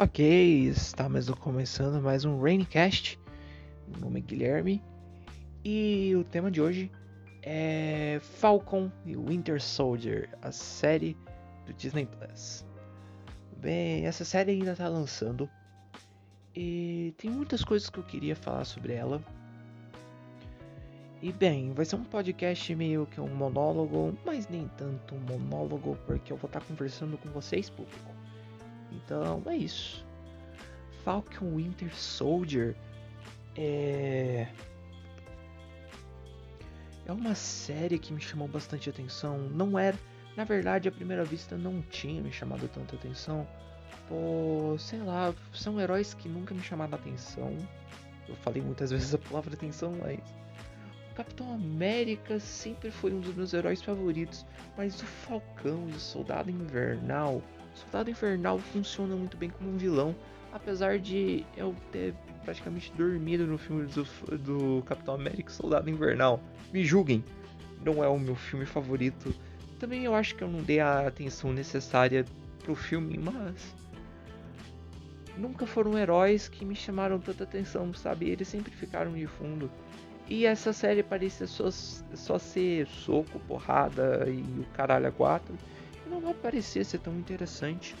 Ok, estamos começando mais um Raincast. Meu nome é Guilherme e o tema de hoje é Falcon e Winter Soldier, a série do Disney Plus. Bem, essa série ainda está lançando e tem muitas coisas que eu queria falar sobre ela. E bem, vai ser um podcast meio que um monólogo, mas nem tanto um monólogo, porque eu vou estar conversando com vocês, público. Então é isso. Falcon Winter Soldier é. É uma série que me chamou bastante atenção. Não era. Na verdade, à primeira vista não tinha me chamado tanta atenção. Pô, sei lá, são heróis que nunca me chamaram atenção. Eu falei muitas vezes a palavra atenção, mas. O Capitão América sempre foi um dos meus heróis favoritos. Mas o Falcão e o Soldado Invernal Soldado Infernal funciona muito bem como um vilão, apesar de eu ter praticamente dormido no filme do, do Capitão América Soldado Invernal. Me julguem, não é o meu filme favorito. Também eu acho que eu não dei a atenção necessária pro filme, mas nunca foram heróis que me chamaram tanta atenção, sabe? Eles sempre ficaram de fundo. E essa série parecia só, só ser soco, porrada e o caralho a quatro não parecia ser tão interessante.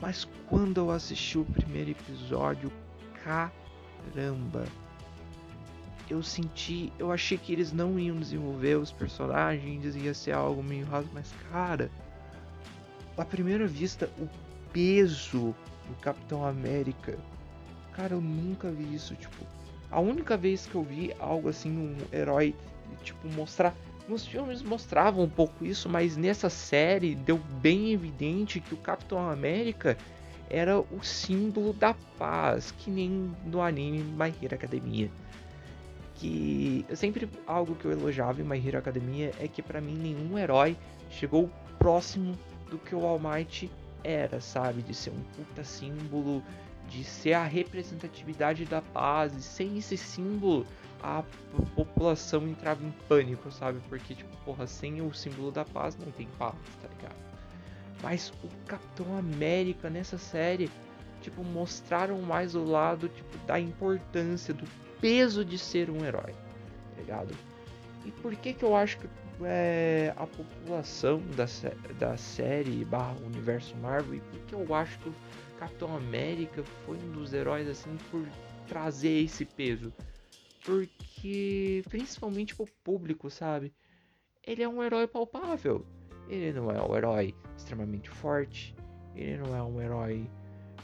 Mas quando eu assisti o primeiro episódio, caramba, eu senti, eu achei que eles não iam desenvolver os personagens, ia ser algo meio raso, mas cara, à primeira vista, o peso do Capitão América, cara, eu nunca vi isso, tipo, a única vez que eu vi algo assim, um herói, tipo, mostrar nos filmes mostravam um pouco isso, mas nessa série deu bem evidente que o Capitão América era o símbolo da paz, que nem no anime My Hero Academia. Que sempre algo que eu elogiava em My Hero Academia é que para mim nenhum herói chegou próximo do que o All Might era, sabe? De ser um puta símbolo, de ser a representatividade da paz, e sem esse símbolo a população entrava em pânico, sabe? Porque, tipo, porra, sem o símbolo da paz não tem paz, tá ligado? Mas o Capitão América nessa série, tipo, mostraram mais o lado, tipo, da importância, do peso de ser um herói, tá ligado? E por que que eu acho que é, a população da, da série barra universo Marvel e por que eu acho que Capitão América foi um dos heróis, assim, por trazer esse peso? Porque, principalmente pro público, sabe? Ele é um herói palpável. Ele não é um herói extremamente forte. Ele não é um herói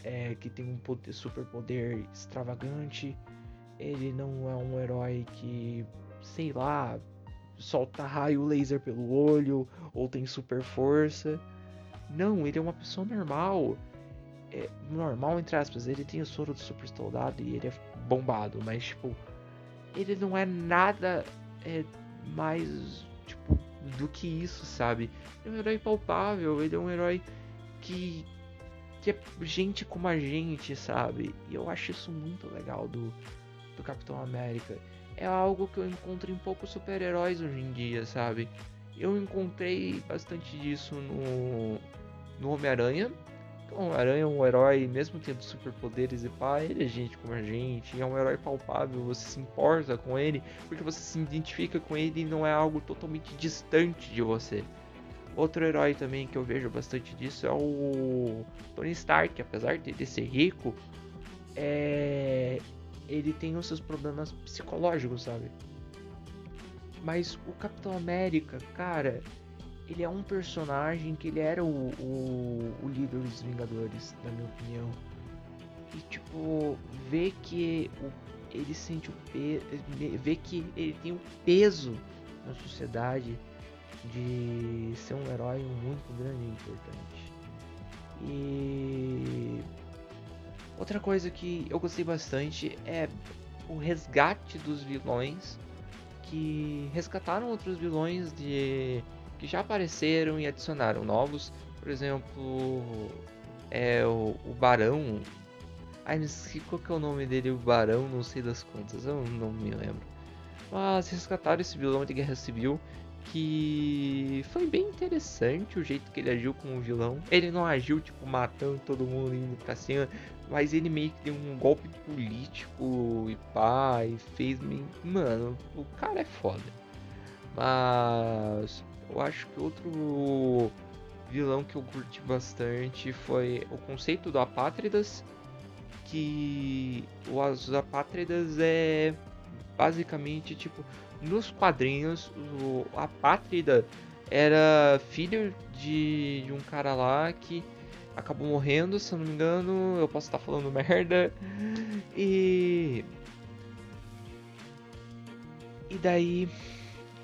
é, que tem um poder, super poder extravagante. Ele não é um herói que, sei lá, solta raio laser pelo olho ou tem super força. Não, ele é uma pessoa normal. É, normal, entre aspas. Ele tem o soro do super soldado e ele é bombado, mas tipo ele não é nada é, mais tipo do que isso, sabe? Ele é um herói palpável, ele é um herói que que é gente como a gente, sabe? E eu acho isso muito legal do, do Capitão América. É algo que eu encontro em poucos super-heróis hoje em dia, sabe? Eu encontrei bastante disso no, no Homem-Aranha, o Aranha é um herói, mesmo tendo superpoderes e pá, ele é gente como a gente, é um herói palpável, você se importa com ele, porque você se identifica com ele e não é algo totalmente distante de você. Outro herói também que eu vejo bastante disso é o Tony Stark, apesar de ser rico, é... ele tem os seus problemas psicológicos, sabe? Mas o Capitão América, cara, ele é um personagem que ele era o, o, o líder dos Vingadores, na minha opinião. E tipo, ver que o, ele sente o peso, ver que ele tem o peso na sociedade de ser um herói muito grande e importante. E outra coisa que eu gostei bastante é o resgate dos vilões que resgataram outros vilões de que já apareceram e adicionaram novos. Por exemplo, é o, o Barão. Ai, não qual que é o nome dele, o Barão, não sei das quantas, eu não me lembro. Mas resgataram esse vilão de Guerra Civil que foi bem interessante o jeito que ele agiu como vilão. Ele não agiu tipo matando todo mundo indo pra cima. Mas ele meio que deu um golpe político e pá, e fez meio. Mano, o cara é foda. Mas eu acho que outro vilão que eu curti bastante foi o conceito do Apátridas. Que os Apátridas é basicamente tipo nos quadrinhos o Apátrida era filho de, de um cara lá que acabou morrendo, se eu não me engano. Eu posso estar falando merda. E. E daí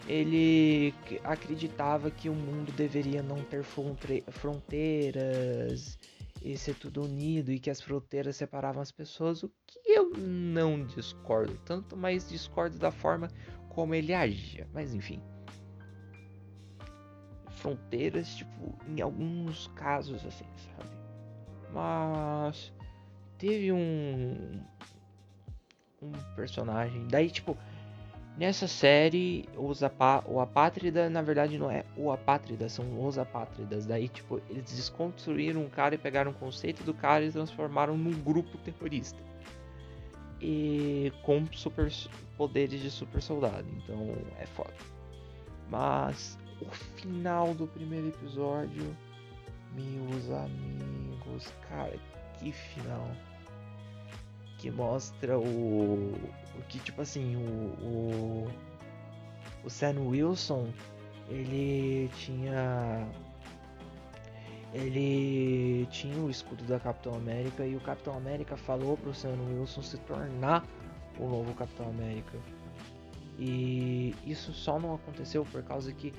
ele acreditava que o mundo deveria não ter fronteiras e ser tudo unido e que as fronteiras separavam as pessoas, o que eu não discordo tanto, mas discordo da forma como ele agia. Mas enfim. Fronteiras, tipo, em alguns casos assim, sabe? Mas teve um um personagem, daí tipo, Nessa série, os apá o Apátrida, na verdade, não é o Apátrida, são os Apátridas. Daí, tipo, eles desconstruíram um cara e pegaram o conceito do cara e transformaram num grupo terrorista. E com super poderes de super soldado. Então, é foda. Mas, o final do primeiro episódio, meus amigos, cara, que final que mostra o, o que tipo assim o, o, o Sam Wilson ele tinha ele tinha o escudo da Capitão América e o Capitão América falou pro Sam Wilson se tornar o novo Capitão América. E isso só não aconteceu por causa que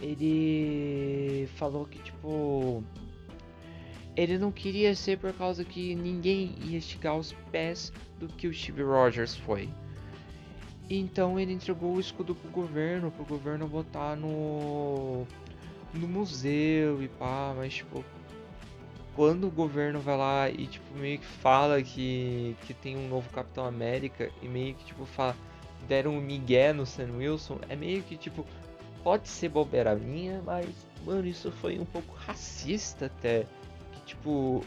ele falou que tipo ele não queria ser por causa que ninguém ia esticar os pés do que o Steve Rogers foi. Então ele entregou o escudo pro governo, pro governo botar no no museu e pá, mas tipo quando o governo vai lá e tipo meio que fala que que tem um novo Capitão América e meio que tipo fala deram um migué no Sam Wilson, é meio que tipo pode ser bobeira minha, mas mano, isso foi um pouco racista até tipo,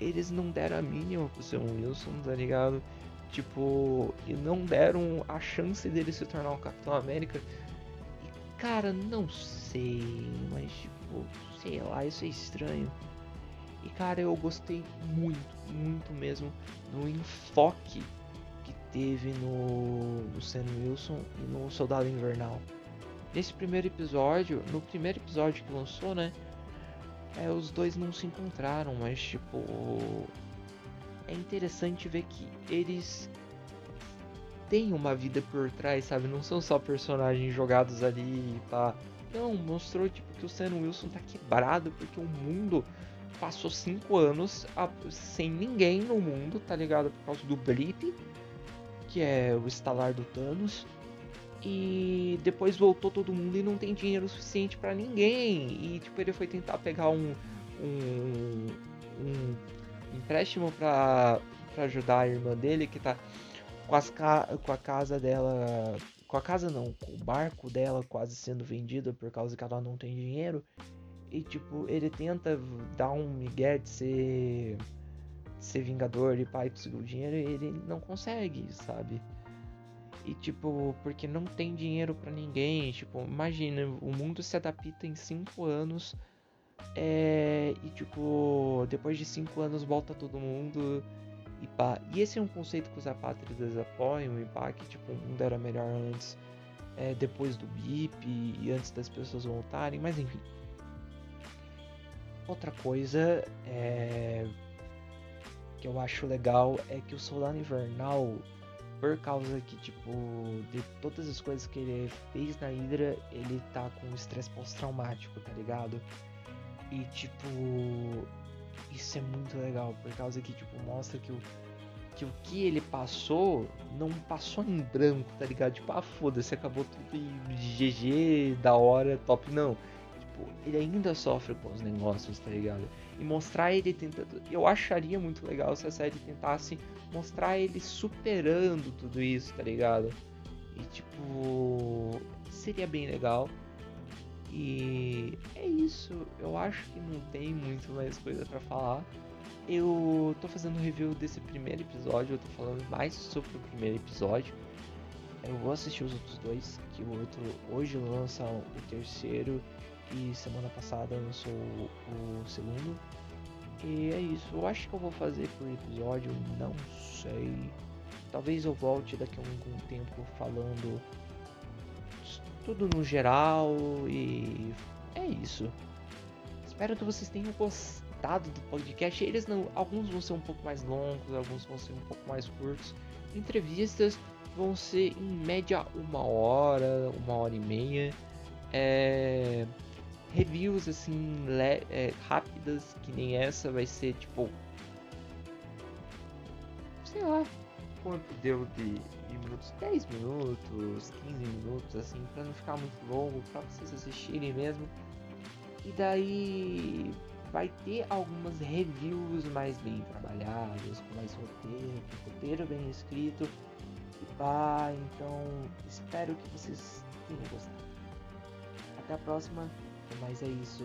eles não deram a mínima pro seu Wilson, tá ligado? Tipo, e não deram a chance dele se tornar um Capitão América. E, cara, não sei, mas tipo, sei lá, isso é estranho. E cara, eu gostei muito, muito mesmo do enfoque que teve no, no Sam Wilson e no Soldado Invernal. Nesse primeiro episódio, no primeiro episódio que lançou, né? É, os dois não se encontraram, mas tipo. É interessante ver que eles têm uma vida por trás, sabe? Não são só personagens jogados ali pá. Não, mostrou tipo que o Sam Wilson tá quebrado porque o mundo passou cinco anos a, sem ninguém no mundo, tá ligado? Por causa do Blip, que é o estalar do Thanos e depois voltou todo mundo e não tem dinheiro suficiente para ninguém. E tipo, ele foi tentar pegar um, um, um empréstimo para ajudar a irmã dele que tá com, as com a casa dela. Com a casa não, com o barco dela quase sendo vendido por causa que ela não tem dinheiro. E tipo, ele tenta dar um migué de ser, de ser vingador e pai conseguir o dinheiro e ele não consegue, sabe? E tipo, porque não tem dinheiro para ninguém. Tipo, imagina, o mundo se adapta em 5 anos. É, e tipo, depois de 5 anos volta todo mundo. E pá. E esse é um conceito que os apátridas apoiam. E pá, que tipo, o mundo era melhor antes. É, depois do BIP e antes das pessoas voltarem. Mas enfim. Outra coisa é, que eu acho legal é que o Soldado Invernal por causa que, tipo, de todas as coisas que ele fez na Hydra, ele tá com estresse pós-traumático, tá ligado? E, tipo, isso é muito legal, por causa que, tipo, mostra que o que o que ele passou não passou em branco, tá ligado? Tipo, ah, foda-se, acabou tudo e GG, da hora, top. Não. Tipo, ele ainda sofre com os negócios, tá ligado? E mostrar ele tentando. Eu acharia muito legal se a série tentasse mostrar ele superando tudo isso, tá ligado? E tipo, seria bem legal. E, é isso. Eu acho que não tem muito mais coisa para falar. Eu tô fazendo review desse primeiro episódio, eu tô falando mais sobre o primeiro episódio. Eu vou assistir os outros dois, que o outro hoje lança o terceiro e semana passada lançou o segundo. E é isso, eu acho que eu vou fazer por episódio, não sei. Talvez eu volte daqui a algum tempo falando tudo no geral e é isso. Espero que vocês tenham gostado do podcast. Eles não, alguns vão ser um pouco mais longos, alguns vão ser um pouco mais curtos. Entrevistas vão ser em média uma hora, uma hora e meia. É, reviews assim le, é, rápidas, que nem essa, vai ser tipo. Sei lá quanto deu de, de minutos, 10 minutos, 15 minutos, assim, pra não ficar muito longo, pra vocês assistirem mesmo. E daí vai ter algumas reviews mais bem trabalhadas, com mais roteiro, com roteiro bem escrito. Pá, então espero que vocês tenham gostado. Até a próxima, mas é isso.